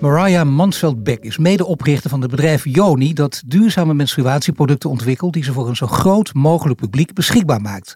Mariah Mansveld-Beck is medeoprichter van het bedrijf Joni dat duurzame menstruatieproducten ontwikkelt die ze voor een zo groot mogelijk publiek beschikbaar maakt.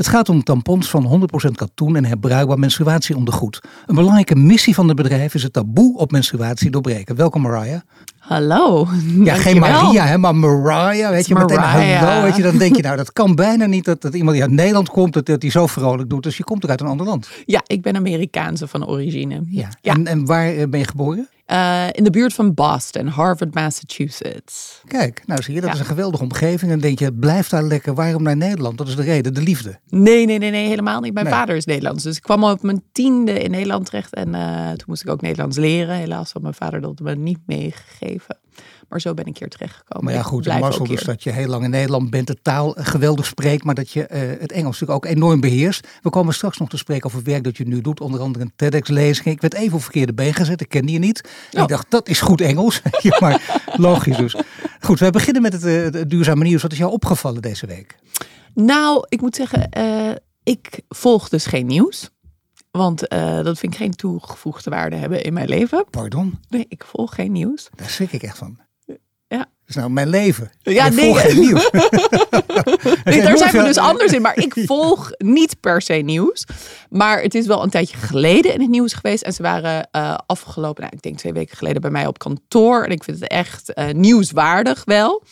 Het gaat om tampons van 100% katoen en herbruikbaar menstruatieondergoed. Een belangrijke missie van het bedrijf is het taboe op menstruatie doorbreken. Welkom Mariah. Hallo. Ja, geen Maria, hè, maar Mariah. Weet je, meteen hallo. Weet je, dan denk je, nou, dat kan bijna niet dat, dat iemand die uit Nederland komt, dat, dat die zo vrolijk doet. Dus je komt er uit een ander land. Ja, ik ben Amerikaanse van origine. Ja. En, en waar eh, ben je geboren? Uh, in de buurt van Boston, Harvard, Massachusetts. Kijk, nou zie je, dat is een geweldige omgeving. En denk je, blijf daar lekker. Waarom naar Nederland? Dat is de reden, de liefde. Nee, nee, nee, nee helemaal niet. Mijn vader is Nederlands. Dus ik kwam op mijn tiende in Nederland terecht. En uh, toen moest ik ook Nederlands leren. Helaas had mijn vader dat me niet meegegeven. Maar zo ben ik hier terechtgekomen. Maar ja, goed, de mazzel dus dat je heel lang in Nederland bent, de taal geweldig spreekt, maar dat je uh, het Engels natuurlijk ook enorm beheerst. We komen straks nog te spreken over het werk dat je nu doet, onder andere een TEDx-lezing. Ik werd even op verkeerde been gezet, ik kende je niet. Ik dacht, dat is goed Engels. ja, maar logisch dus. Goed, we beginnen met het, uh, het duurzame nieuws. Wat is jou opgevallen deze week? Nou, ik moet zeggen, uh, ik volg dus geen nieuws. Want uh, dat vind ik geen toegevoegde waarde hebben in mijn leven. Pardon? Nee, ik volg geen nieuws. Daar schrik ik echt van. Ja. Dat is nou mijn leven. Ja, ik nee. volg geen nieuws. nee, daar zijn we dus anders in. Maar ik volg niet per se nieuws. Maar het is wel een tijdje geleden in het nieuws geweest. En ze waren uh, afgelopen, nou, ik denk twee weken geleden bij mij op kantoor. En ik vind het echt uh, nieuwswaardig wel.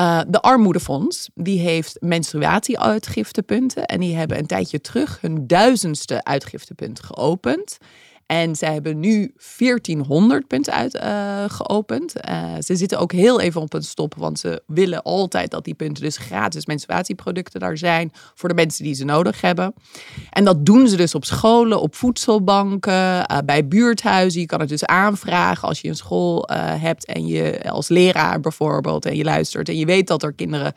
Uh, de Armoedefonds, die heeft menstruatie-uitgiftepunten. En die hebben een tijdje terug hun duizendste uitgiftepunt geopend. En zij hebben nu 1400 punten uit, uh, geopend. Uh, ze zitten ook heel even op een stop, want ze willen altijd dat die punten dus gratis menstruatieproducten daar zijn voor de mensen die ze nodig hebben. En dat doen ze dus op scholen, op voedselbanken, uh, bij buurthuizen. Je kan het dus aanvragen als je een school hebt en je als leraar bijvoorbeeld en je luistert en je weet dat er kinderen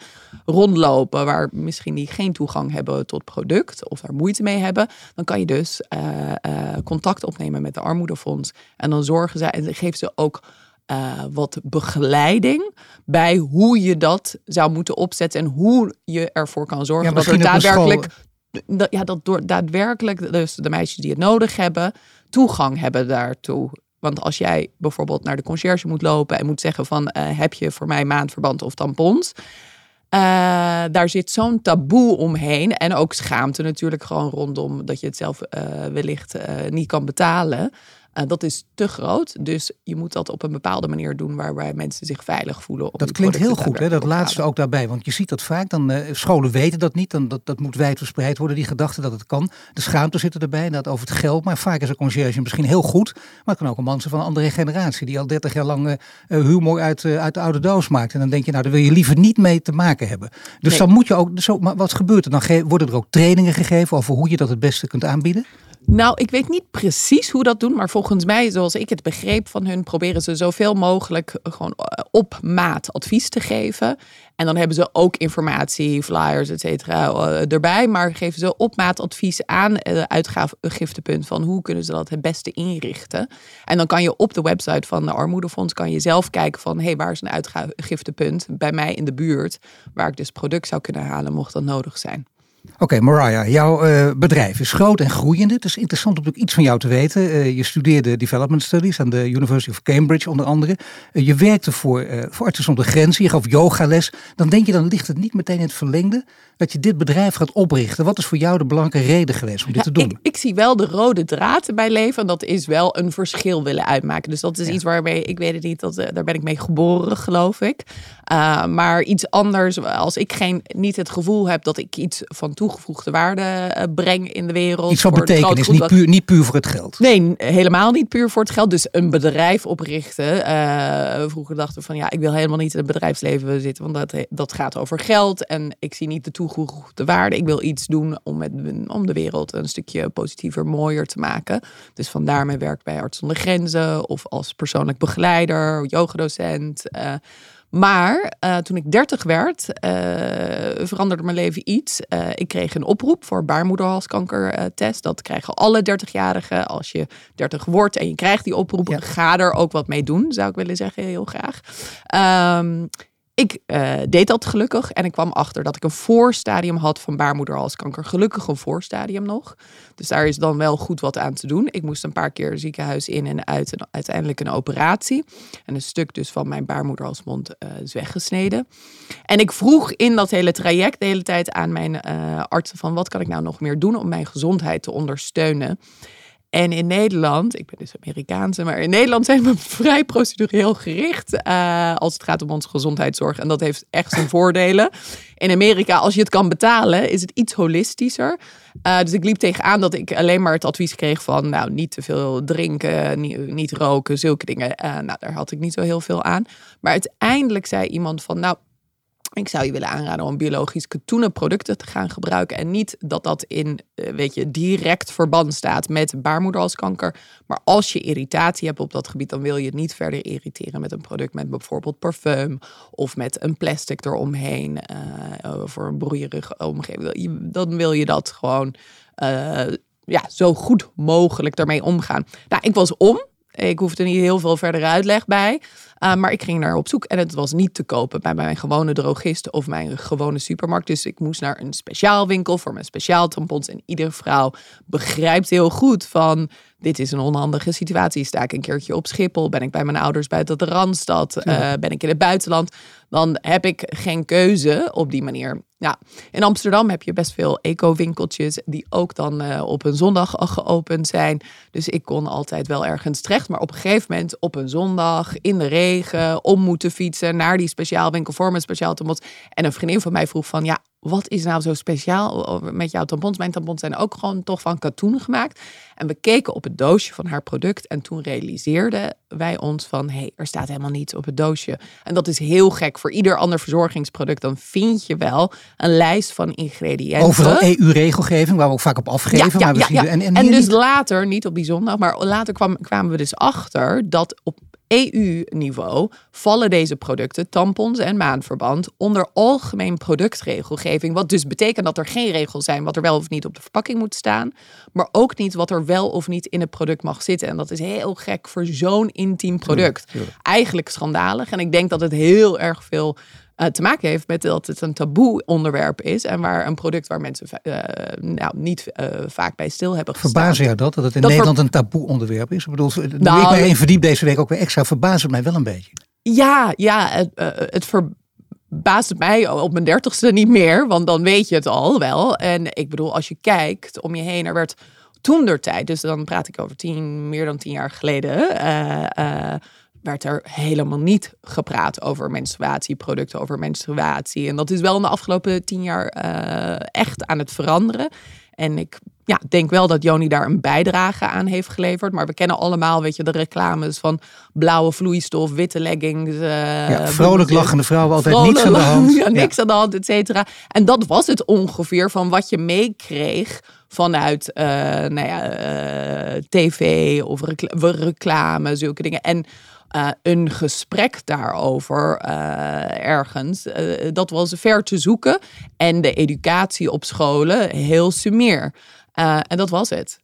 rondlopen waar misschien die geen toegang hebben tot product of daar moeite mee hebben. Dan kan je dus contact op opnemen met de armoedefonds. En dan zorgen zij en geven ze ook uh, wat begeleiding bij hoe je dat zou moeten opzetten en hoe je ervoor kan zorgen ja, dat er daadwerkelijk, dat, ja, dat door daadwerkelijk dus de meisjes die het nodig hebben, toegang hebben daartoe. Want als jij bijvoorbeeld naar de conciërge moet lopen en moet zeggen van uh, heb je voor mij maandverband of tampons, uh, daar zit zo'n taboe omheen. En ook schaamte natuurlijk gewoon rondom dat je het zelf uh, wellicht uh, niet kan betalen. Dat is te groot. Dus je moet dat op een bepaalde manier doen waarbij mensen zich veilig voelen. dat klinkt heel goed, hè? dat laatste ook daarbij. Want je ziet dat vaak. Dan, scholen weten dat niet. Dan, dat, dat moet wijdverspreid worden, die gedachte dat het kan. De schaamte zit erbij, dat over het geld. Maar vaak is een conciërge misschien heel goed. Maar het kan ook een man zijn van een andere generatie. Die al 30 jaar lang humor uit, uit de oude doos maakt. En dan denk je, nou, daar wil je liever niet mee te maken hebben. Dus nee. dan moet je ook. Zo, maar wat gebeurt er dan? Worden er ook trainingen gegeven over hoe je dat het beste kunt aanbieden? Nou, ik weet niet precies hoe dat doen, maar volgens mij, zoals ik het begreep van hun, proberen ze zoveel mogelijk gewoon op maat advies te geven. En dan hebben ze ook informatie, flyers, et cetera, erbij. Maar geven ze op maat advies aan het uitgiftepunt van hoe kunnen ze dat het beste inrichten. En dan kan je op de website van de Armoedefonds kan je zelf kijken van hé, hey, waar is een uitgiftepunt bij mij in de buurt, waar ik dus product zou kunnen halen mocht dat nodig zijn. Oké, okay, Mariah, jouw uh, bedrijf is groot en groeiende. Het is interessant om natuurlijk iets van jou te weten. Uh, je studeerde Development Studies aan de University of Cambridge onder andere. Uh, je werkte voor, voor Artsen zonder Grenzen, je gaf yogales. Dan denk je, dan ligt het niet meteen in het verlengde dat je dit bedrijf gaat oprichten. Wat is voor jou de belangrijke reden geweest om dit ja, te doen? Ik, ik, zie wel de rode draad bij leven. En dat is wel een verschil willen uitmaken. Dus dat is ja. iets waarmee, ik weet het niet, dat, daar ben ik mee geboren geloof ik. maar iets anders, als ik geen, niet het gevoel heb dat ik iets van toegevoegde waarde uh, breng in de wereld. Iets van betekenis, niet puur, niet puur voor het geld. Nee, helemaal niet puur voor het geld. Dus een bedrijf oprichten. Uh, vroeger dachten we van ja, ik wil helemaal niet in het bedrijfsleven zitten, want dat, dat gaat over geld. En ik zie niet de toegevoegde waarde. Ik wil iets doen om, met, om de wereld een stukje positiever, mooier te maken. Dus vandaar mijn werk bij Arts zonder Grenzen of als persoonlijk begeleider, yogadocent. Uh, Maar uh, toen ik 30 werd, uh, veranderde mijn leven iets. Uh, ik kreeg een oproep voor baarmoederhalskankertest. dat krijgen alle 30-jarigen. Als je 30 wordt en je krijgt die oproep, ja. ga er ook wat mee doen, zou ik willen zeggen, heel graag. Um, ik uh, deed dat gelukkig en ik kwam achter dat ik een voorstadium had van baarmoederhalskanker. Gelukkig een voorstadium nog. Dus daar is dan wel goed wat aan te doen. Ik moest een paar keer ziekenhuis in en uit en uiteindelijk een operatie. En een stuk dus van mijn baarmoederhalsmond uh, is weggesneden. En ik vroeg in dat hele traject de hele tijd aan mijn uh, artsen van wat kan ik nou nog meer doen om mijn gezondheid te ondersteunen. En in Nederland, ik ben dus Amerikaanse, maar in Nederland zijn we vrij procedureel gericht uh, als het gaat om onze gezondheidszorg. En dat heeft echt zijn voordelen. In Amerika, als je het kan betalen, is het iets holistischer. Uh, dus ik liep tegenaan dat ik alleen maar het advies kreeg van, nou, niet te veel drinken, niet, roken, zulke dingen. Uh, nou, daar had ik niet zo heel veel aan. Maar uiteindelijk zei iemand van, nou, ik zou je willen aanraden om biologisch katoenen producten te gaan gebruiken. En niet dat dat in, eh, weet je, direct verband staat met baarmoederhalskanker. Maar als je irritatie hebt op dat gebied, dan wil je het niet verder irriteren met een product met bijvoorbeeld parfum of met een plastic eromheen uh, voor een broeierige omgeving. Dan wil je dat gewoon ja, zo goed mogelijk daarmee omgaan. Nou, ik was om. Ik hoefde niet heel veel verder uitleg bij. Uh, maar ik ging naar op zoek en het was niet te kopen bij mijn gewone drogist of mijn gewone supermarkt. Dus ik moest naar een speciaal winkel voor mijn speciaal tampons. En iedere vrouw begrijpt heel goed van dit is een onhandige situatie. Sta ik een keertje op Schiphol? Ben ik bij mijn ouders buiten de Randstad? Uh, ben ik in het buitenland? Dan heb ik geen keuze op die manier. Ja, in Amsterdam heb je best veel eco-winkeltjes die ook dan uh, op een zondag geopend zijn. Dus ik kon altijd wel ergens terecht. Maar op een gegeven moment op een zondag in de regen om moeten fietsen naar die speciaal winkel voor mijn speciaal. En een vriendin van mij vroeg van ja, wat is nou zo speciaal met jouw tampons? Mijn tampons zijn ook gewoon toch van katoen gemaakt. En we keken op het doosje van haar product en toen realiseerden wij ons van, hé, hey, er staat helemaal niets op het doosje. En dat is heel gek. Voor ieder ander verzorgingsproduct dan vind je wel een lijst van ingrediënten. Overal EU-regelgeving, waar we ook vaak op afgeven. Ja, maar we ja. En, en, en dus niet... later, niet op die zondag, maar later kwam, kwamen we dus achter dat op EU-niveau vallen deze producten, tampons en maandverband, onder algemeen productregelgeving. Wat dus betekent dat er geen regels zijn wat er wel of niet op de verpakking moet staan, maar ook niet wat er wel of niet in het product mag zitten. En dat is heel gek voor zo'n intiem product. Eigenlijk schandalig. En ik denk dat het heel erg veel uh, te maken heeft met dat het een taboe onderwerp is. En waar een product waar mensen uh, nou, niet uh, vaak bij stil hebben gestaan. Verbazen jou dat? Dat het in dat Nederland een taboe onderwerp is? Ik bedoel, nou, ik ben één verdiep deze week ook weer extra. Verbaast het mij wel een beetje. Ja, ja het, het verbaast mij op mijn dertigste niet meer. Want dan weet je het al wel. En ik bedoel, als je kijkt om je heen, er werd toen der tijd, dus dan praat ik over tien, meer dan tien jaar geleden werd er helemaal niet gepraat over menstruatieproducten, over menstruatie. En dat is wel in de afgelopen tien jaar uh, echt aan het veranderen. En ik ja, denk wel dat Joni daar een bijdrage aan heeft geleverd. Maar we kennen allemaal, weet je, de reclames van blauwe vloeistof, witte leggings. Uh, ja, vrolijk lachende vrouwen, altijd niks aan de hand. Ja, niks ja. aan de hand, et cetera. En dat was het ongeveer van wat je meekreeg vanuit uh, nou ja, uh, tv of recla reclame, zulke dingen. En uh, een gesprek daarover uh, ergens, uh, dat was ver te zoeken. En de educatie op scholen heel sumier. en dat was het.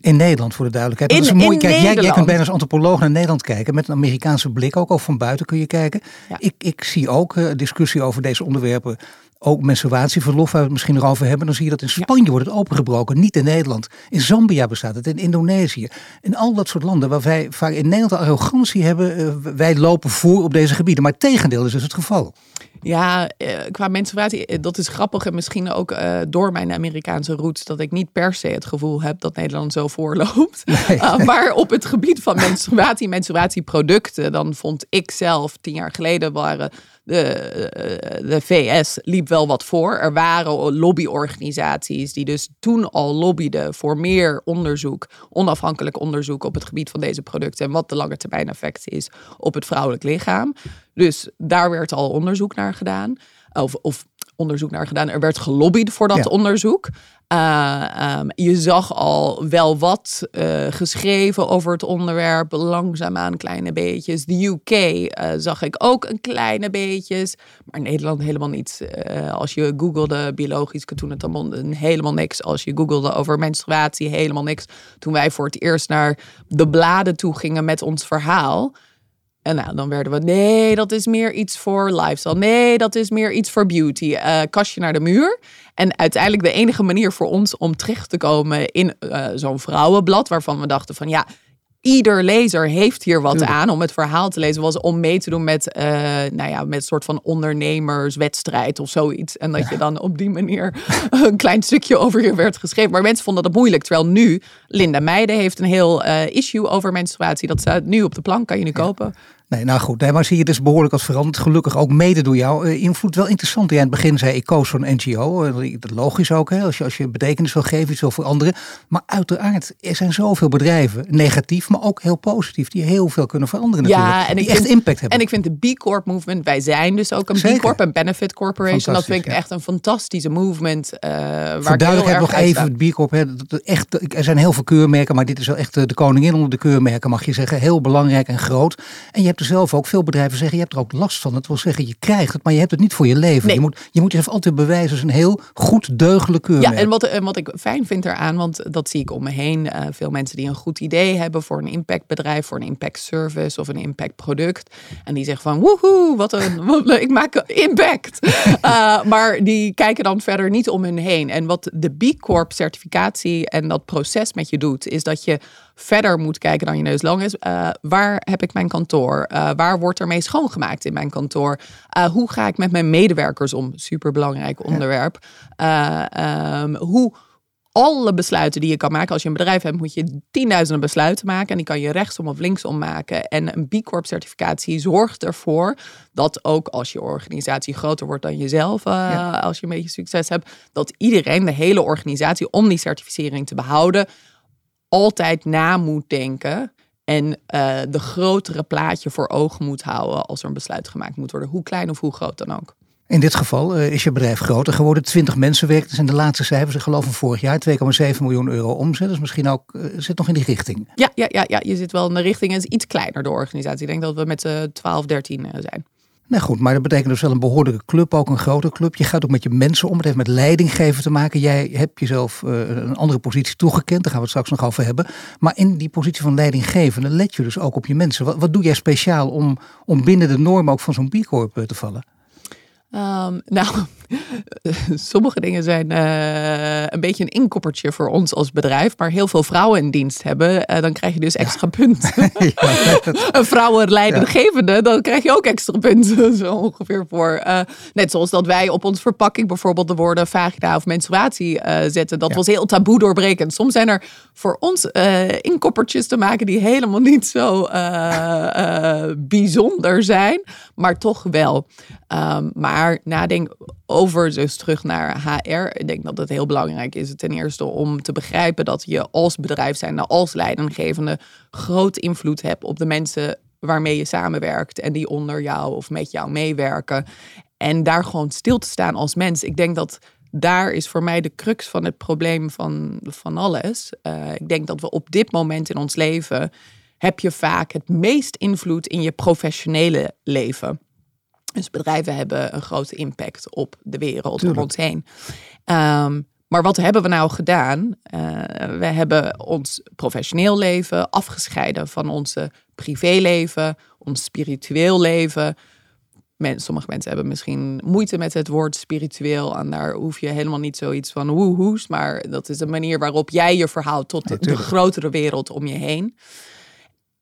In Nederland, voor de duidelijkheid. Dat in, is een mooi. Kijk, jij, jij, kunt bijna als antropoloog naar Nederland kijken. Met een Amerikaanse blik ook. Ook van buiten kun je kijken. Ja. Ik, ik zie ook uh, discussie over deze onderwerpen. Ook menstruatieverlof, waar we het misschien nog over hebben. Dan zie je dat in Spanje ja. wordt het opengebroken. Niet in Nederland. In Zambia bestaat het. In Indonesië. In al dat soort landen waar wij vaak in Nederland arrogantie hebben. Uh, wij lopen voor op deze gebieden. Maar het tegendeel is dus het geval. Ja, uh, qua menstruatie, dat is grappig. En misschien ook uh, door mijn Amerikaanse roots, dat ik niet per se het gevoel heb dat Nederland zo voorloopt. Nee. Uh, maar op het gebied van menstruatie, menstruatieproducten, dan vond ik zelf tien jaar geleden waren de, de VS liep wel wat voor. Er waren lobbyorganisaties die dus toen al lobbyden voor meer onderzoek, onafhankelijk onderzoek op het gebied van deze producten en wat de lange termijn effect is op het vrouwelijk lichaam. Dus daar werd al onderzoek naar gedaan. Of, of onderzoek naar gedaan. Er werd gelobbyd voor dat onderzoek. Uh, um, je zag al wel wat uh, geschreven over het onderwerp, langzaamaan kleine beetjes. De UK uh, zag ik ook een kleine beetjes, maar Nederland helemaal niet. als je googelde biologisch katoenen helemaal niks. Als je googelde over menstruatie, helemaal niks. Toen wij voor het eerst naar de bladen toe gingen met ons verhaal, en nou, dan werden we, nee, dat is meer iets voor lifestyle. Nee, dat is meer iets voor beauty. Uh, kastje naar de muur. En uiteindelijk de enige manier voor ons om terecht te komen in uh, zo'n vrouwenblad, waarvan we dachten van ja, ieder lezer heeft hier wat aan om het verhaal te lezen, was om mee te doen met, uh, nou ja, met een soort van ondernemerswedstrijd of zoiets. En dat je dan op die manier een klein stukje over je werd geschreven. Maar mensen vonden dat moeilijk. Terwijl nu, Linda Meijden heeft een heel issue over menstruatie. Dat staat nu op de plank, kan je nu kopen. Nee, nou goed. Nee, maar zie je dus behoorlijk wat veranderd. Gelukkig ook mede door jou. Uh, invloed wel interessant. Jij in het begin zei ik koos voor een NGO. Uh, dat logisch ook. Hè? Als, je, als je betekenis wil geven, iets wil veranderen. Maar uiteraard, er zijn zoveel bedrijven, negatief, maar ook heel positief, die heel veel kunnen veranderen natuurlijk. Ja, en die ik echt impact hebben. En ik vind de B Corp movement, wij zijn dus ook een B Corp, een Benefit Corporation. Dat vind ik echt een fantastische movement. Uh, waar Voor duidelijkheid nog even het B Corp. Hè, echt, er zijn heel veel keurmerken, maar dit is wel echt de koningin onder de keurmerken, mag je zeggen. Heel belangrijk en groot. En je hebt zelf ook, veel bedrijven zeggen, je hebt er ook last van. Dat wil zeggen, je krijgt het, maar je hebt het niet voor je leven. Je, moet, je moet jezelf altijd bewijzen als een heel goed deugdelijk keurmerk. Ja, en wat, en wat ik fijn vind eraan, want dat zie ik om me heen. Uh, veel mensen die een goed idee hebben voor een impactbedrijf, voor een impact service of een impact product. En die zeggen van, woehoe, wat een, wat, ik maak impact. uh, maar die kijken dan verder niet om hun heen. En wat de B Corp certificatie en dat proces met je doet, is dat je verder moet kijken dan je neus lang is. Uh, waar heb ik mijn kantoor? Uh, waar wordt er mee schoongemaakt in mijn kantoor? Uh, hoe ga ik met mijn medewerkers om? Superbelangrijk onderwerp. Um, hoe alle besluiten die je kan maken. Als je een bedrijf hebt, moet je tienduizenden besluiten maken. En die kan je rechtsom of linksom maken. En een B Corp certificatie zorgt ervoor dat ook als je organisatie groter wordt dan jezelf, uh, ja. als je een beetje succes hebt, dat iedereen, de hele organisatie, om die certificering te behouden, altijd na moet denken en uh, de grotere plaatje voor ogen moet houden als er een besluit gemaakt moet worden, hoe klein of hoe groot dan ook. In dit geval uh, is je bedrijf groter geworden. 20 mensen werken. Dat zijn de laatste cijfers, ik geloof van vorig jaar. 2,7 miljoen euro omzet. Dus misschien ook, uh, zit nog in die richting. Ja, ja, ja, ja, je zit wel in de richting. Het is iets kleiner, de organisatie. Ik denk dat we met uh, 12, 13 zijn. Nou goed, maar dat betekent dus wel een behoorlijke club, ook een grote club. Je gaat ook met je mensen om. Het heeft met leidinggeven te maken. Jij hebt jezelf uh, een andere positie toegekend. Daar gaan we het straks nog over hebben. Maar in die positie van leidinggevende let je dus ook op je mensen. Wat, doe jij speciaal om, om binnen de norm ook van zo'n B Corp te vallen? Um, nou, sommige dingen zijn uh, een beetje een inkoppertje voor ons als bedrijf. Maar heel veel vrouwen in dienst hebben, uh, dan krijg je dus extra punten. een vrouwenleidinggevende, dan krijg je ook extra punten. Zo ongeveer voor. Uh, net zoals dat wij op ons verpakking bijvoorbeeld de woorden vagina of menstruatie zetten. Dat was heel taboe doorbrekend. Soms zijn er voor ons inkoppertjes te maken die helemaal niet zo bijzonder zijn. Maar toch wel. Um, maar nadenk over, dus terug naar HR. Ik denk dat het heel belangrijk is ten eerste om te begrijpen dat je als bedrijf zijn, als leidinggevende, groot invloed hebt op de mensen waarmee je samenwerkt en die onder jou of met jou meewerken. En daar gewoon stil te staan als mens. Ik denk dat daar is voor mij de crux van het probleem van, van alles. Uh, ik denk dat we op dit moment in ons leven heb je vaak het meest invloed in je professionele leven. Dus bedrijven hebben een grote impact op de wereld om ons heen. Um, maar wat hebben we nou gedaan? Uh, we hebben ons professioneel leven afgescheiden van onze privéleven, ons spiritueel leven. Men, sommige mensen hebben misschien moeite met het woord spiritueel. En daar hoef je helemaal niet zoiets van woehoes. Maar dat is een manier waarop jij je verhoudt tot de, de grotere wereld om je heen.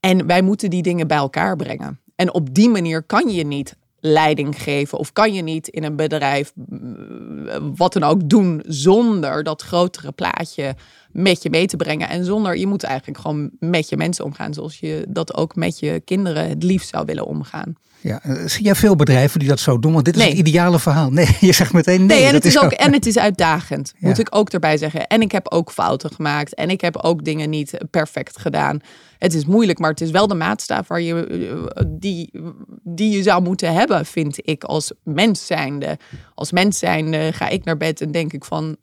En wij moeten die dingen bij elkaar brengen. En op die manier kan je niet leiding geven? Of kan je niet in een bedrijf mm, wat dan ook doen zonder dat grotere plaatje met je mee te brengen. En zonder, je moet eigenlijk gewoon met je mensen omgaan. Zoals je dat ook met je kinderen het liefst zou willen omgaan. Ja, eh, zie jij veel bedrijven die dat zo doen? Want dit is het ideale verhaal. Nee, je zegt meteen nee. nee en, het is ook, en het is uitdagend, moet ik ook erbij zeggen. En ik heb ook fouten gemaakt. En ik heb ook dingen niet perfect gedaan. Het is moeilijk, maar het is wel de maatstaf waar je, eh, die, die je zou moeten hebben, vind ik, als mens zijnde. Als mens zijnde ga ik naar bed en denk ik van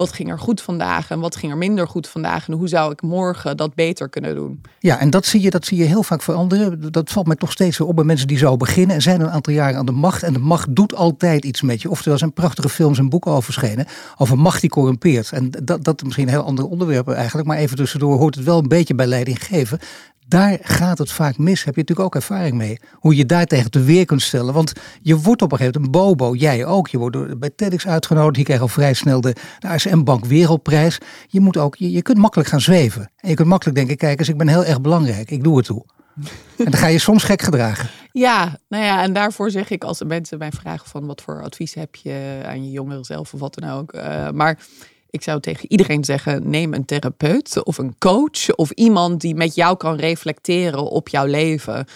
wat ging er goed vandaag en wat ging er minder goed vandaag en hoe zou ik morgen dat beter kunnen doen. Ja, en dat zie je, dat zie je heel vaak veranderen. Dat valt mij toch steeds op bij mensen die zo beginnen en zijn een aantal jaren aan de macht. En de macht doet altijd iets met je. Oftewel, zijn prachtige films en boeken over verschenen over macht die corrumpeert. En dat, dat is misschien een heel ander onderwerp eigenlijk, maar even tussendoor hoort het wel een beetje bij leiding geven. Daar gaat het vaak mis. Heb je natuurlijk ook ervaring mee. Hoe je daar tegen te weer kunt stellen. Want je wordt op een gegeven moment een bobo. Jij ook. Je wordt bij TEDx uitgenodigd. Je krijgt al vrij snel de, de ASM Bank Wereldprijs. Je, moet ook, je, je kunt makkelijk gaan zweven. En je kunt makkelijk denken, kijk eens, ik ben heel erg belangrijk. Ik doe het toe. En dan ga je soms gek gedragen. Ja, nou ja, en daarvoor zeg ik als mensen mij vragen van wat voor advies heb je aan je jongeren zelf of wat dan ook. Uh, maar ik zou tegen iedereen zeggen: neem een therapeut of een coach of iemand die met jou kan reflecteren op jouw leven.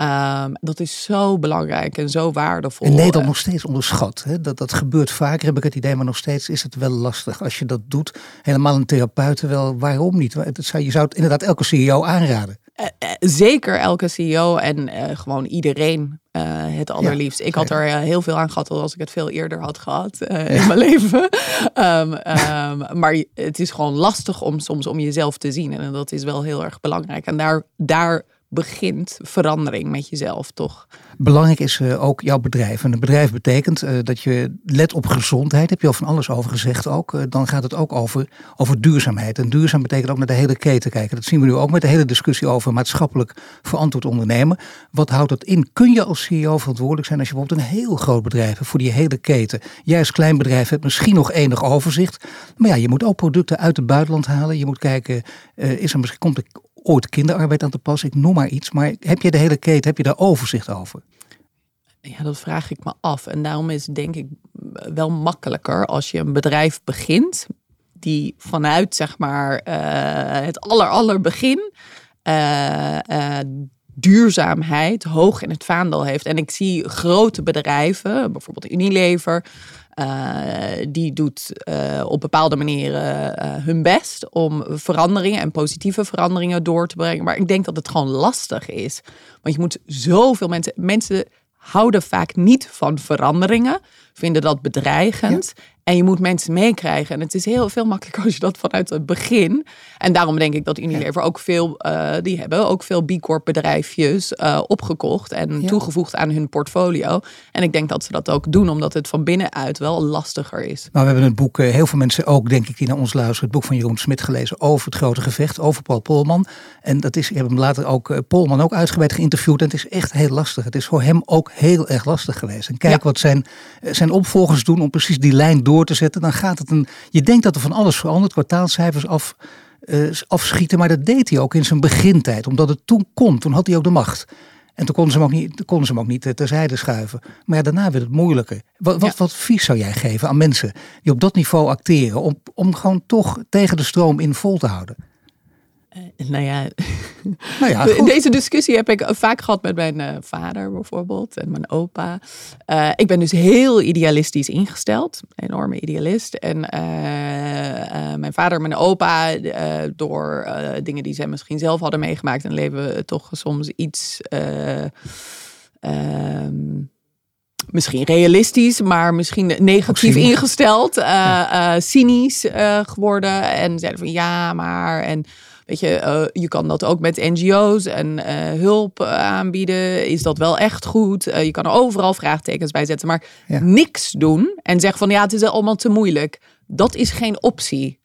Um, dat is zo belangrijk en zo waardevol. In Nederland nog steeds onderschat. Hè? Dat, dat gebeurt vaker, heb ik het idee, maar nog steeds is het wel lastig als je dat doet. Helemaal een therapeut, wel, waarom niet? zou, je zou het inderdaad elke CEO aanraden. Uh, uh, zeker elke CEO en uh, gewoon iedereen het allerliefst. ik had er heel veel aan gehad als ik het veel eerder had gehad in mijn leven. um, um, maar het is gewoon lastig om soms om jezelf te zien. En dat is wel heel erg belangrijk. En daar, daar begint verandering met jezelf, toch? Belangrijk is uh, ook jouw bedrijf. En een bedrijf betekent uh, dat je let op gezondheid. Heb je al van alles over gezegd ook. Uh, dan gaat het ook over, over duurzaamheid. En duurzaam betekent ook naar de hele keten kijken. Dat zien we nu ook met de hele discussie over maatschappelijk verantwoord ondernemen. Wat houdt dat in? Kun je als CEO verantwoordelijk zijn als je bijvoorbeeld een heel groot bedrijf hebt voor die hele keten? Jij als klein bedrijf hebt misschien nog enig overzicht. Maar ja, je moet ook producten uit het buitenland halen. Je moet kijken, is er misschien, komt er ooit kinderarbeid aan te passen? Ik noem maar iets. Maar heb je de hele keten, heb je daar overzicht over? Ja, dat vraag ik me af. En daarom is het denk ik wel makkelijker als je een bedrijf begint die vanuit zeg maar uh, het aller aller begin uh, uh, duurzaamheid hoog in het vaandel heeft. En ik zie grote bedrijven, bijvoorbeeld Unilever, uh, die doet uh, op bepaalde manieren uh, hun best om veranderingen en positieve veranderingen door te brengen. Maar ik denk dat het gewoon lastig is. Want je moet zoveel mensen. Mensen houden vaak niet van veranderingen, vinden dat bedreigend. En je moet mensen meekrijgen. En het is heel veel makkelijker als je dat vanuit het begin. En daarom denk ik dat Unilever ook veel, uh, die hebben ook veel B Corp bedrijfjes uh, opgekocht en toegevoegd aan hun portfolio. En ik denk dat ze dat ook doen, omdat het van binnenuit wel lastiger is. Nou, we hebben het boek, uh, heel veel mensen ook, denk ik, die naar ons luisteren, het boek van Jeroen Smit gelezen over het grote gevecht, over Paul Polman. En dat is, ik heb hem later ook, Polman ook uitgebreid geïnterviewd. En het is echt heel lastig. Het is voor hem ook heel erg lastig geweest. En kijk ja. wat zijn, zijn opvolgers doen om precies die lijn door te zetten, dan gaat het een. Je denkt dat er van alles verandert, kwartaalcijfers af, uh, afschieten, maar dat deed hij ook in zijn begintijd, omdat het toen kon. Toen had hij ook de macht. En toen konden ze hem ook niet, konden ze hem ook niet terzijde schuiven. Maar ja, daarna werd het moeilijker. Wat, wat, ja. wat advies zou jij geven aan mensen die op dat niveau acteren, om, om gewoon toch tegen de stroom in vol te houden? Uh, nou ja, nou ja deze discussie heb ik vaak gehad met mijn uh, vader bijvoorbeeld en mijn opa. Uh, ik ben dus heel idealistisch ingesteld, enorme idealist. En mijn vader en mijn opa, door dingen die zij misschien zelf hadden meegemaakt en leven toch soms iets. Um, misschien realistisch, maar misschien negatief ingesteld, cynisch geworden. En zeiden van ja, maar. En Weet je, uh, je kan dat ook met NGO's en uh, hulp aanbieden. Is dat wel echt goed? Je kan er overal vraagtekens bij zetten. Maar ja. niks doen en zeggen van ja, het is allemaal te moeilijk. Dat is geen optie.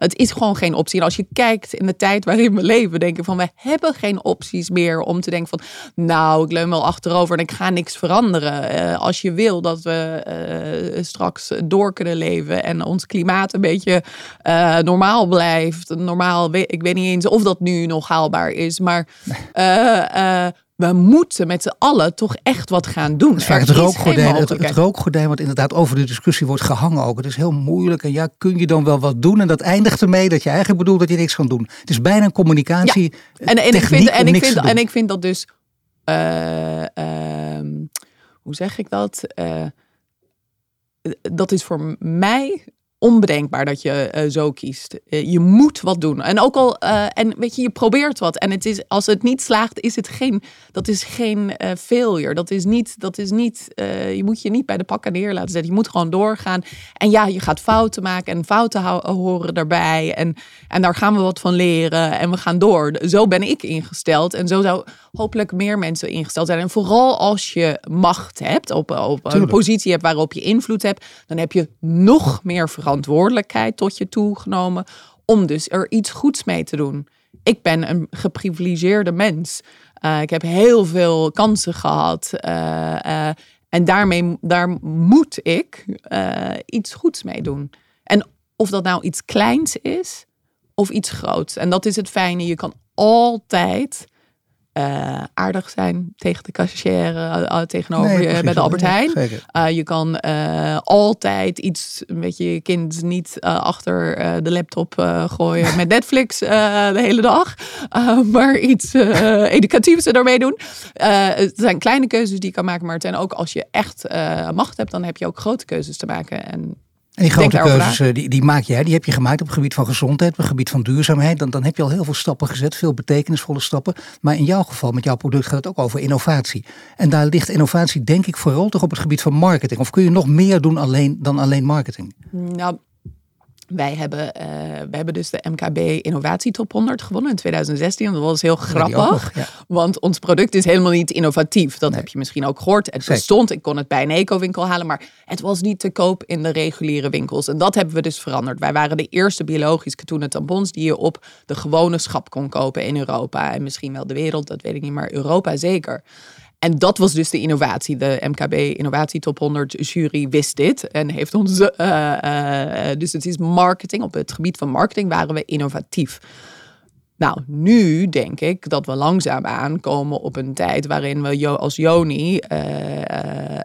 Het is gewoon geen optie. En als je kijkt in de tijd waarin we leven, denken van we hebben geen opties meer om te denken van nou, ik leun wel achterover en ik ga niks veranderen. Uh, als je wil dat we uh, straks door kunnen leven en ons klimaat een beetje uh, normaal blijft. Normaal, ik weet niet eens of dat nu nog haalbaar is, maar we moeten met z'n allen toch echt wat gaan doen. Het, het, rookgordijn, het, het, rookgordijn wat inderdaad over de discussie wordt gehangen ook. Het is heel moeilijk en ja, kun je dan wel wat doen? En dat eindigt ermee dat je eigenlijk bedoelt dat je niks kan doen. Het is bijna een communicatie ja. en, en, ik vind, en, ik vind, en ik vind dat dus... Uh, uh, hoe zeg ik dat? Uh, dat is voor mij onbedenkbaar dat je uh, zo kiest. Uh, je moet wat doen. En ook al, uh, en weet je, je probeert wat. En het is, als het niet slaagt, is het geen, dat is geen failure. Dat is niet, dat is niet, je moet je niet bij de pakken neer laten zetten. Je moet gewoon doorgaan. En ja, je gaat fouten maken en fouten horen daarbij. En, en daar gaan we wat van leren en we gaan door. Zo ben ik ingesteld. En zo zou hopelijk meer mensen ingesteld zijn. En vooral als je macht hebt, op, op een positie hebt waarop je invloed hebt, dan heb je nog meer verantwoordelijkheid tot je toegenomen om dus er iets goeds mee te doen. Ik ben een geprivilegeerde mens. Uh, ik heb heel veel kansen gehad. Uh, uh, en daarmee daar moet ik iets goeds mee doen. En of dat nou iets kleins is of iets groots. En dat is het fijne. Je kan altijd uh, aardig zijn tegen de cashier uh, tegenover nee, je bij de Albert Heijn. Uh, je kan altijd iets, beetje je kind niet achter de laptop gooien met Netflix de hele dag, maar iets educatiefs ermee doen. het zijn kleine keuzes die je kan maken, maar het zijn ook als je echt macht hebt, dan heb je ook grote keuzes te maken. En en die grote keuzes, eh, die, die maak jij, die heb je gemaakt op het gebied van gezondheid, op het gebied van duurzaamheid. Dan, dan heb je al heel veel stappen gezet, veel betekenisvolle stappen. Maar in jouw geval, met jouw product, gaat het ook over innovatie. En daar ligt innovatie, denk ik, vooral toch op het gebied van marketing. Of kun je nog meer doen alleen, dan alleen marketing? Nou, wij hebben, uh, we hebben dus de MKB Innovatie Top 100 gewonnen in 2016. Dat was heel grappig, want ons product is helemaal niet innovatief. Dat heb je misschien ook gehoord. Het bestond, ik kon het bij een eco-winkel halen, maar het was niet te koop in de reguliere winkels. En dat hebben we dus veranderd. Wij waren de eerste biologisch katoenen tampons die je op de gewone schap kon kopen in Europa. En misschien wel de wereld, dat weet ik niet, maar Europa zeker. En dat was dus de innovatie. De MKB Innovatie Top 100 jury wist dit en heeft ons. Uh, uh, dus het is marketing. Op het gebied van marketing waren we innovatief. Nou, nu denk ik dat we langzaam aankomen op een tijd waarin we als Joni uh,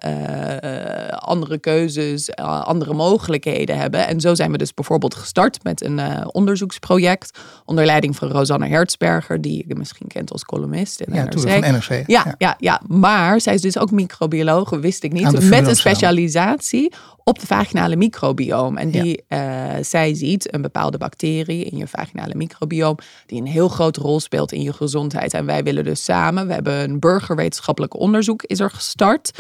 uh, andere keuzes, andere mogelijkheden hebben. En zo zijn we dus bijvoorbeeld gestart met een onderzoeksproject onder leiding van Rosanne Hertzberger, die je misschien kent als columnist in ja, NRC. Van NRC. Ja, ja, ja, ja, maar zij is dus ook microbioloog, wist ik niet, met een specialisatie op de vaginale microbioom. En die, ja. zij ziet een bepaalde bacterie in je vaginale microbioom die een heel grote rol speelt in je gezondheid. En wij willen dus samen, we hebben een burgerwetenschappelijk onderzoek is er gestart.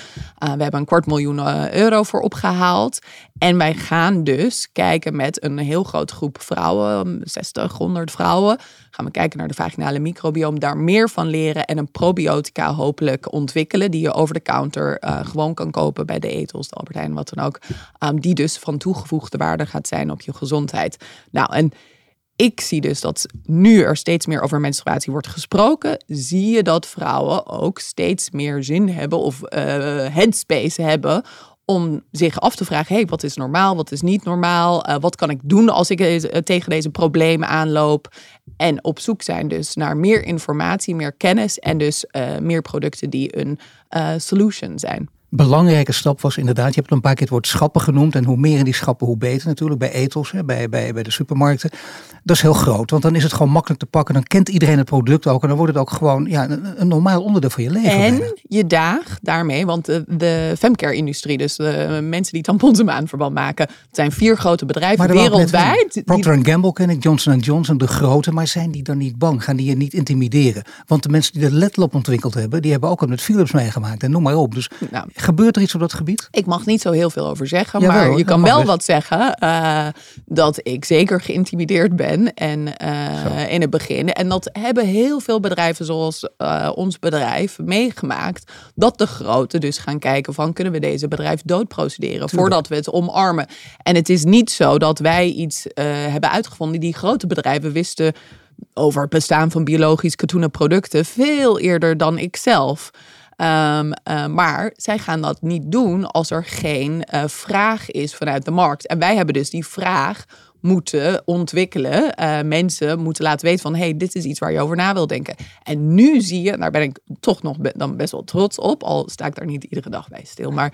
Uh, we hebben een kwart miljoen uh, euro voor opgehaald. En wij gaan dus kijken met een heel grote groep vrouwen, 60, 100 vrouwen. Gaan we kijken naar de vaginale microbioom, daar meer van leren en een probiotica hopelijk ontwikkelen. Die je over de counter uh, gewoon kan kopen bij de etels, de Albert Heijn, wat dan ook. Um, die dus van toegevoegde waarde gaat zijn op je gezondheid. Nou, en ik zie dus dat nu er steeds meer over menstruatie wordt gesproken, zie je dat vrouwen ook steeds meer zin hebben of uh, headspace hebben om zich af te vragen: hey, wat is normaal, wat is niet normaal? Uh, wat kan ik doen als ik uh, tegen deze problemen aanloop? En op zoek zijn dus naar meer informatie, meer kennis en dus meer producten die een solution zijn belangrijke stap was inderdaad, je hebt een paar keer het woord schappen genoemd. En hoe meer in die schappen, hoe beter natuurlijk. Bij etels, bij, bij, bij de supermarkten. Dat is heel groot, want dan is het gewoon makkelijk te pakken. Dan kent iedereen het product ook. En dan wordt het ook gewoon ja, een, een normaal onderdeel van je leven. En je daagt daarmee, want de, de femcare-industrie, dus de mensen die tampons en maandverband maken. Het zijn vier grote bedrijven wereldwijd. Procter Gamble ken ik, Johnson Johnson, de grote. Maar zijn die dan niet bang? Gaan die je niet intimideren? Want de mensen die de letterlijk ontwikkeld hebben, die hebben ook al met Philips meegemaakt. En noem maar op. Dus nou, Gebeurt er iets op dat gebied? Ik mag niet zo heel veel over zeggen, maar je kan wel wat zeggen. Uh, dat ik zeker geïntimideerd ben en uh, in het begin. En dat hebben heel veel bedrijven zoals uh, ons bedrijf meegemaakt. Dat de grote dus gaan kijken van kunnen we deze bedrijf doodprocederen voordat we het omarmen. En het is niet zo dat wij iets hebben uitgevonden. Die grote bedrijven wisten over het bestaan van biologisch katoenen producten veel eerder dan ik zelf. Um, uh, maar zij gaan dat niet doen als er geen uh, vraag is vanuit de markt. En wij hebben dus die vraag moeten ontwikkelen. Uh, mensen moeten laten weten van, hey, dit is iets waar je over na wil denken. En nu zie je, daar ben ik toch nog dan best wel trots op, al sta ik daar niet iedere dag bij stil, maar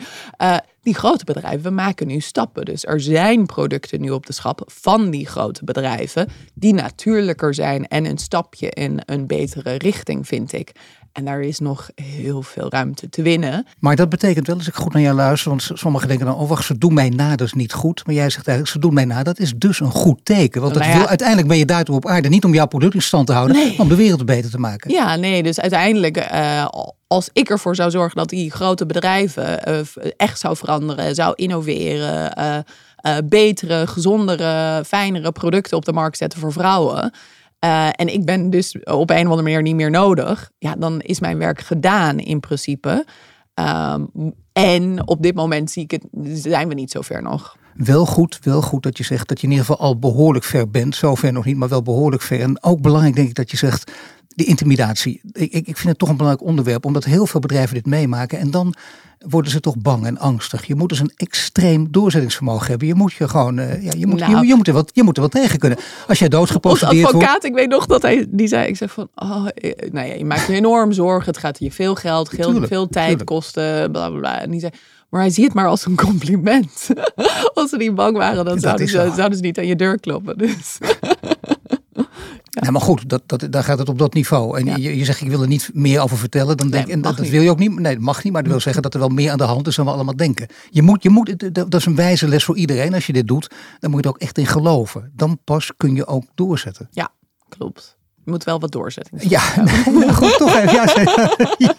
die grote bedrijven maken nu stappen. Dus er zijn producten nu op de schap van die grote bedrijven die natuurlijker zijn en een stapje in een betere richting, vind ik. En daar is nog heel veel ruimte te winnen. Maar dat betekent wel, als ik goed naar jou luister, want sommigen denken dan, oh wacht, ze doen mij na, dat is niet goed. Maar jij zegt eigenlijk, ze doen mij na, dat is dus een goed teken. Want nou wil, uiteindelijk ben je daartoe op aarde niet om jouw product in stand te houden, maar om de wereld beter te maken. Ja, nee, dus uiteindelijk, uh, als ik ervoor zou zorgen dat die grote bedrijven uh, echt zou veranderen, zou innoveren, uh, betere, gezondere, fijnere producten op de markt zetten voor vrouwen en ik ben dus op een of andere manier niet meer nodig. Ja, dan is mijn werk gedaan in principe. Um, en op dit moment zie ik het, zijn we niet zo ver nog. Wel goed, wel goed dat je zegt dat je in ieder geval al behoorlijk ver bent. Zover nog niet, maar wel behoorlijk ver. En ook belangrijk denk ik dat je zegt, die intimidatie. Ik, ik vind het toch een belangrijk onderwerp, omdat heel veel bedrijven dit meemaken. En dan worden ze toch bang en angstig. Je moet dus een extreem doorzettingsvermogen hebben. Je moet je gewoon, uh, ja, je moet, nou, je, je, moet er wat, je moet er wat tegen kunnen. Als jij doodgeprocedeerd wordt. advocaat, ik weet nog dat hij, die zei, ik zeg van, oh, eh, nou ja, je maakt je enorm zorgen. Het gaat je veel geld, veel, veel tijd kosten, bla bla bla. En die zei, maar hij ziet het maar als een compliment. als ze niet bang waren, dan zouden ze, zouden ze niet aan je deur kloppen. Dus. Ja. maar goed, dat, dat, daar gaat het op dat niveau. En je, je zegt, ik wil er niet meer over vertellen. Dan denk, en dat, dat, wil je ook niet. Nee, dat mag niet. Maar dat wil zeggen dat er wel meer aan de hand is dan we allemaal denken. Je moet, je moet, dat is een wijze les voor iedereen. Als je dit doet, dan moet je er ook echt in geloven. Dan pas kun je ook doorzetten. Ja, klopt. Je moet wel wat doorzetten. Ja, goed, toch even. Ja,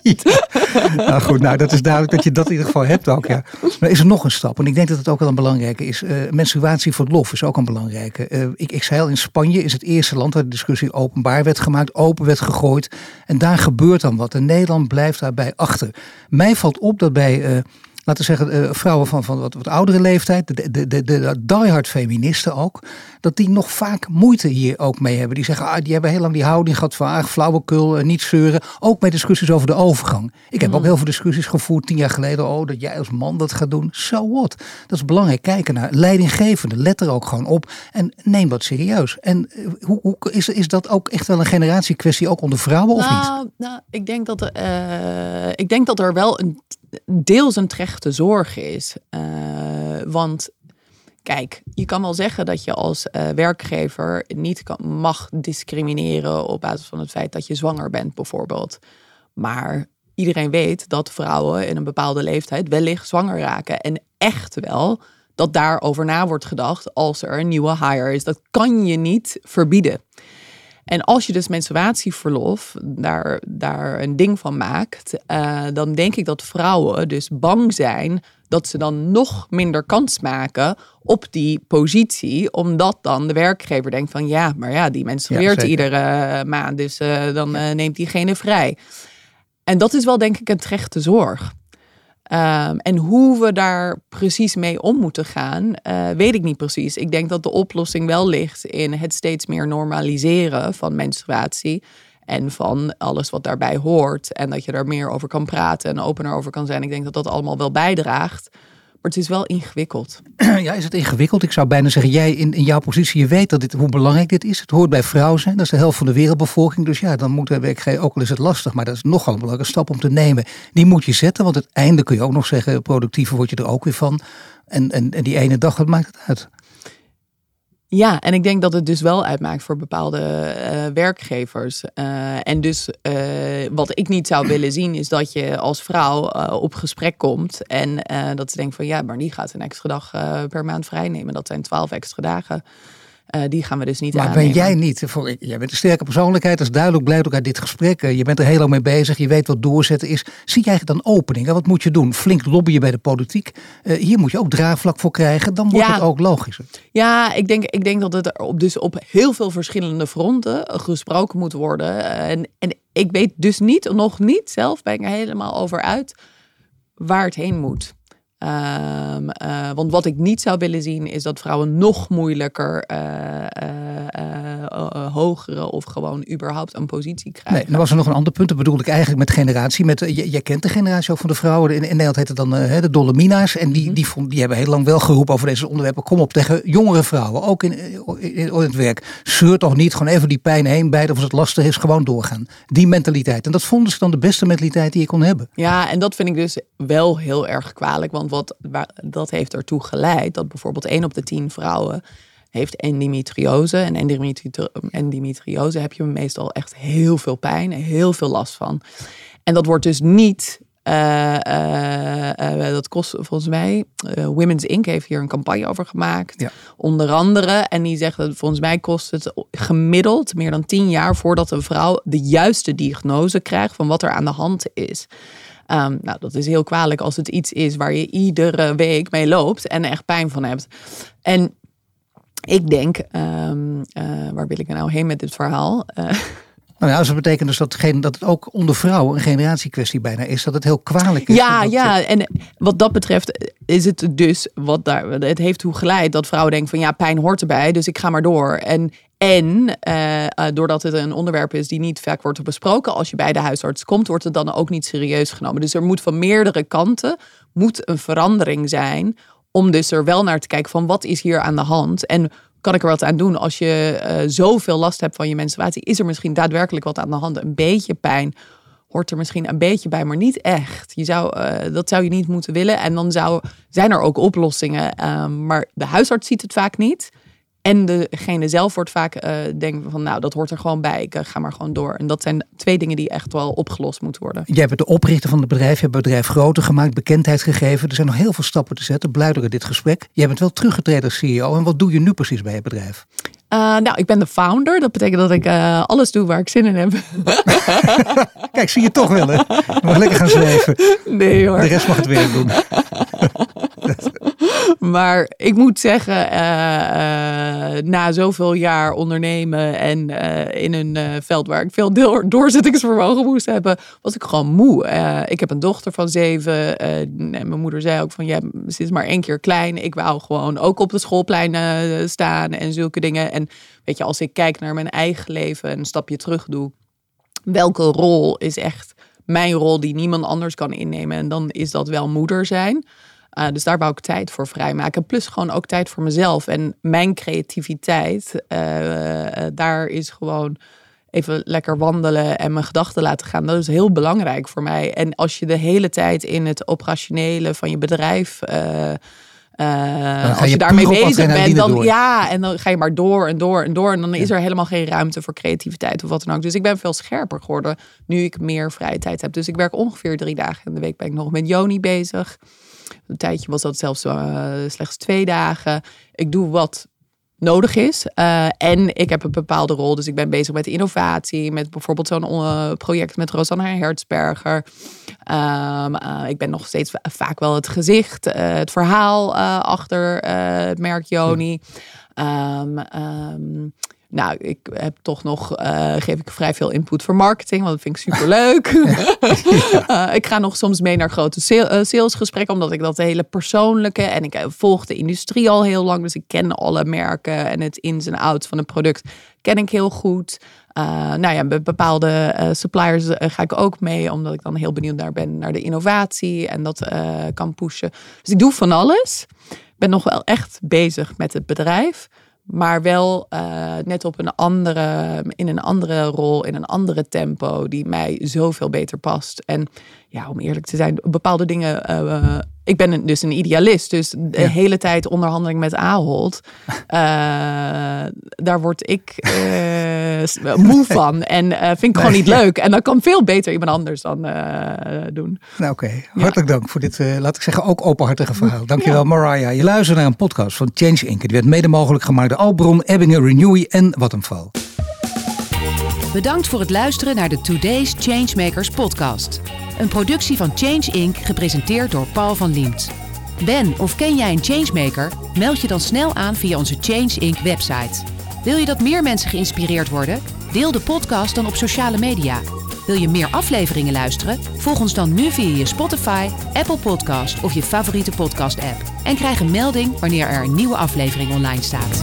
nou goed, nou dat is duidelijk dat je dat in ieder geval hebt ook. Ja. Maar is er nog een stap? En ik denk dat het ook wel een belangrijke is. Uh, menstruatie voor het lof is ook een belangrijke. Uh, ik, ik zei al, in Spanje is het eerste land waar de discussie openbaar werd gemaakt, open werd gegooid. En daar gebeurt dan wat. En Nederland blijft daarbij achter. Mij valt op dat bij... Uh, laten we zeggen, vrouwen van, van wat, wat oudere leeftijd, de, de, de, de diehard feministen ook, dat die nog vaak moeite hier ook mee hebben. Die zeggen, ah, die hebben heel lang die houding gehad van ah, flauwekul, uh, niet zeuren. Ook bij discussies over de overgang. Ik heb ook mm. heel veel discussies gevoerd tien jaar geleden. Oh, dat jij als man dat gaat doen. So what? Dat is belangrijk. Kijken naar leidinggevende. Let er ook gewoon op. En neem dat serieus. En uh, hoe, hoe, is, is dat ook echt wel een generatiekwestie, ook onder vrouwen of nou, niet? Nou, ik denk dat, ik denk dat er wel een deels een terechte zorg is. Uh, want kijk, je kan wel zeggen dat je als uh, werkgever niet mag discrimineren op basis van het feit dat je zwanger bent, bijvoorbeeld. Maar iedereen weet dat vrouwen in een bepaalde leeftijd wellicht zwanger raken. En echt wel dat daarover na wordt gedacht als er een nieuwe hire is. Dat kan je niet verbieden. En als je dus menstruatieverlof daar, daar een ding van maakt, uh, dan denk ik dat vrouwen dus bang zijn dat ze dan nog minder kans maken op die positie, omdat dan de werkgever denkt van ja, maar ja, die menstrueert ja, iedere maand, dus uh, dan uh, neemt diegene vrij. En dat is wel denk ik een terechte zorg. Um, en hoe we daar precies mee om moeten gaan, uh, weet ik niet precies. Ik denk dat de oplossing wel ligt in het steeds meer normaliseren van menstruatie. En van alles wat daarbij hoort. En dat je er meer over kan praten en opener over kan zijn. Ik denk dat dat allemaal wel bijdraagt. Maar het is wel ingewikkeld. Ja, is het ingewikkeld? Ik zou bijna zeggen, jij in, in jouw positie, je weet dat dit, hoe belangrijk dit is. Het hoort bij vrouwen zijn, dat is de helft van de wereldbevolking. Dus ja, dan moet de werkgever, ook al is het lastig, maar dat is nogal een belangrijke stap om te nemen. Die moet je zetten, want het einde kun je ook nog zeggen, productiever word je er ook weer van. En, en, en die ene dag, wat maakt het uit? Ja, en ik denk dat het dus wel uitmaakt voor bepaalde uh, werkgevers. Uh, en dus uh, wat ik niet zou willen zien, is dat je als vrouw op gesprek komt en dat ze denkt van ja, maar die gaat een extra dag per maand vrij nemen. Dat zijn twaalf extra dagen. Uh, die gaan we dus niet maar aannemen. ben jij niet? Voor, jij bent een sterke persoonlijkheid, dat is duidelijk, blijkt ook uit dit gesprek. Uh, je bent er heel lang mee bezig, je weet wat doorzetten is. Zie jij dan openingen? Wat moet je doen? Flink lobbyen bij de politiek. Uh, hier moet je ook draagvlak voor krijgen, dan wordt het ook logischer. Ja, ik denk, ik denk dat het er op, dus op heel veel verschillende fronten gesproken moet worden. en, en ik weet dus niet, nog niet zelf, ben ik er helemaal over uit waar het heen moet. Um, uh, want wat ik niet zou willen zien is dat vrouwen nog moeilijker uh, uh, hogere of gewoon überhaupt een positie krijgen. Nee, er was er nog een ander punt. Dat bedoelde ik eigenlijk met generatie. Met, jij kent de generatie ook van de vrouwen. In, in Nederland heet het dan de Dolomina's. En die, mhm. die, die, die hebben heel lang wel geroepen over deze onderwerpen. Kom op tegen jongere vrouwen. Ook in, in, in het werk. Zeur toch niet. Gewoon even die pijn heen bijten. Of als het lastig is, gewoon doorgaan. Die mentaliteit. En dat vonden ze dan de beste mentaliteit die je kon hebben. Ja, en dat vind ik dus wel heel erg kwalijk. Want wat, dat heeft ertoe geleid dat bijvoorbeeld één op de tien vrouwen heeft endometriose. En endometriose heb je meestal echt heel veel pijn en heel veel last van. En dat wordt dus niet uh, uh, dat kost volgens mij. Women's Inc. heeft hier een campagne over gemaakt. Onder andere. En die zegt dat volgens mij kost het gemiddeld meer dan tien jaar voordat een vrouw de juiste diagnose krijgt van wat er aan de hand is. Um, nou, dat is heel kwalijk als het iets is waar je iedere week mee loopt en echt pijn van hebt. En ik denk, um, waar wil ik nou heen met dit verhaal? Nou ja, dus dat betekent dus dat, geen, dat het ook onder vrouwen een generatiekwestie bijna is. Dat het heel kwalijk is. Ja, ja. En wat dat betreft is het dus wat daar. Het heeft toe geleid dat vrouwen denken van ja, pijn hoort erbij, dus ik ga maar door. En, en uh, doordat het een onderwerp is die niet vaak wordt besproken, als je bij de huisarts komt, wordt het dan ook niet serieus genomen. Dus er moet van meerdere kanten moet een verandering zijn om dus er wel naar te kijken van wat is hier aan de hand en kan ik er wat aan doen? Als je uh, zoveel last hebt van je menstruatie, is er misschien daadwerkelijk wat aan de hand. Een beetje pijn hoort er misschien een beetje bij, maar niet echt. Je zou, uh, dat zou je niet moeten willen. En dan zou, zijn er ook oplossingen. Um, maar de huisarts ziet het vaak niet. En degene zelf wordt vaak uh, denken van nou, dat hoort er gewoon bij. Ik ga maar gewoon door. En dat zijn twee dingen die echt wel opgelost moeten worden. Jij bent de oprichter van het bedrijf. Je hebt het bedrijf groter gemaakt, bekendheid gegeven. Er zijn nog heel veel stappen te zetten. Door dit gesprek. Jij bent wel teruggetreden als CEO. En wat doe je nu precies bij het bedrijf? Uh, nou, ik ben de founder. Dat betekent dat ik uh, alles doe waar ik zin in heb. Kijk, zie je toch wel hè? Je mag lekker gaan zweven. Nee hoor. De rest mag het werk doen. maar ik moet zeggen, uh, uh, na zoveel jaar ondernemen en uh, in een veld waar ik veel door, doorzettingsvermogen moest hebben, was ik gewoon moe. ik heb een dochter van zeven en mijn moeder zei ook van ja, ze is maar één keer klein. Ik wou gewoon ook op de schoolplein staan en zulke dingen. En weet je, als ik kijk naar mijn eigen leven en een stapje terug doe, welke rol is echt mijn rol die niemand anders kan innemen? En dan is dat wel moeder zijn. Uh, dus daar wou ik tijd voor vrijmaken. Plus gewoon ook tijd voor mezelf. En mijn creativiteit, uh, daar is gewoon even lekker wandelen en mijn gedachten laten gaan. Dat is heel belangrijk voor mij. En als je de hele tijd in het operationele van je bedrijf. Uh, als je, daarmee bezig bent, dan ja, en dan ga je maar door en door en door. En dan is er helemaal geen ruimte voor creativiteit of wat dan ook. Dus ik ben veel scherper geworden nu ik meer vrije tijd heb. Dus ik werk ongeveer drie dagen in de week ben ik nog met Joni bezig. Een tijdje was dat zelfs uh, slechts twee dagen. Ik doe wat nodig is. Uh, en ik heb een bepaalde rol. Dus ik ben bezig met innovatie. Met bijvoorbeeld zo'n uh, project met Rosanna Hertzberger. Um, uh, ik ben nog steeds vaak wel het gezicht, het verhaal achter het merk Joni. Um, um, nou, ik heb toch nog, uh, geef ik vrij veel input voor marketing, want dat vind ik super leuk. uh, ik ga nog soms mee naar grote eh, salesgesprekken, omdat ik dat hele persoonlijke en ik volg de industrie al heel lang, dus ik ken alle merken en het ins en outs van een product ken ik heel goed. Uh, nou ja, bij bepaalde uh, suppliers ga ik ook mee, omdat ik dan heel benieuwd naar ben naar de innovatie en dat kan pushen. Dus ik doe van alles. Ik ben nog wel echt bezig met het bedrijf. Maar wel uh, net op een andere, in een andere rol, in een andere tempo, die mij zoveel beter past. En ja, om eerlijk te zijn, bepaalde dingen uh, ik ben dus een idealist. Dus de hele tijd onderhandeling met Ahold. Uh, daar word ik uh, moe van. En uh, vind ik gewoon niet leuk. En dat kan veel beter iemand anders dan doen. Nou oké, hartelijk dank voor dit, laat ik zeggen, ook openhartige verhaal. Dankjewel ja. Mariah. Je luistert naar een podcast van Change Inc. Die werd mede mogelijk gemaakt door Albron, Ebbingen, Renewy en Vattenfall. Bedankt voor het luisteren naar de Today's Changemakers podcast. Een productie van Change Inc. gepresenteerd door Paul van Liemt. Ben of ken jij een changemaker? Meld je dan snel aan via onze Change Inc. website. Wil je dat meer mensen geïnspireerd worden? Deel de podcast dan op sociale media. Wil je meer afleveringen luisteren? Volg ons dan nu via je Spotify, Apple Podcast of je favoriete podcast-app. En krijg een melding wanneer er een nieuwe aflevering online staat.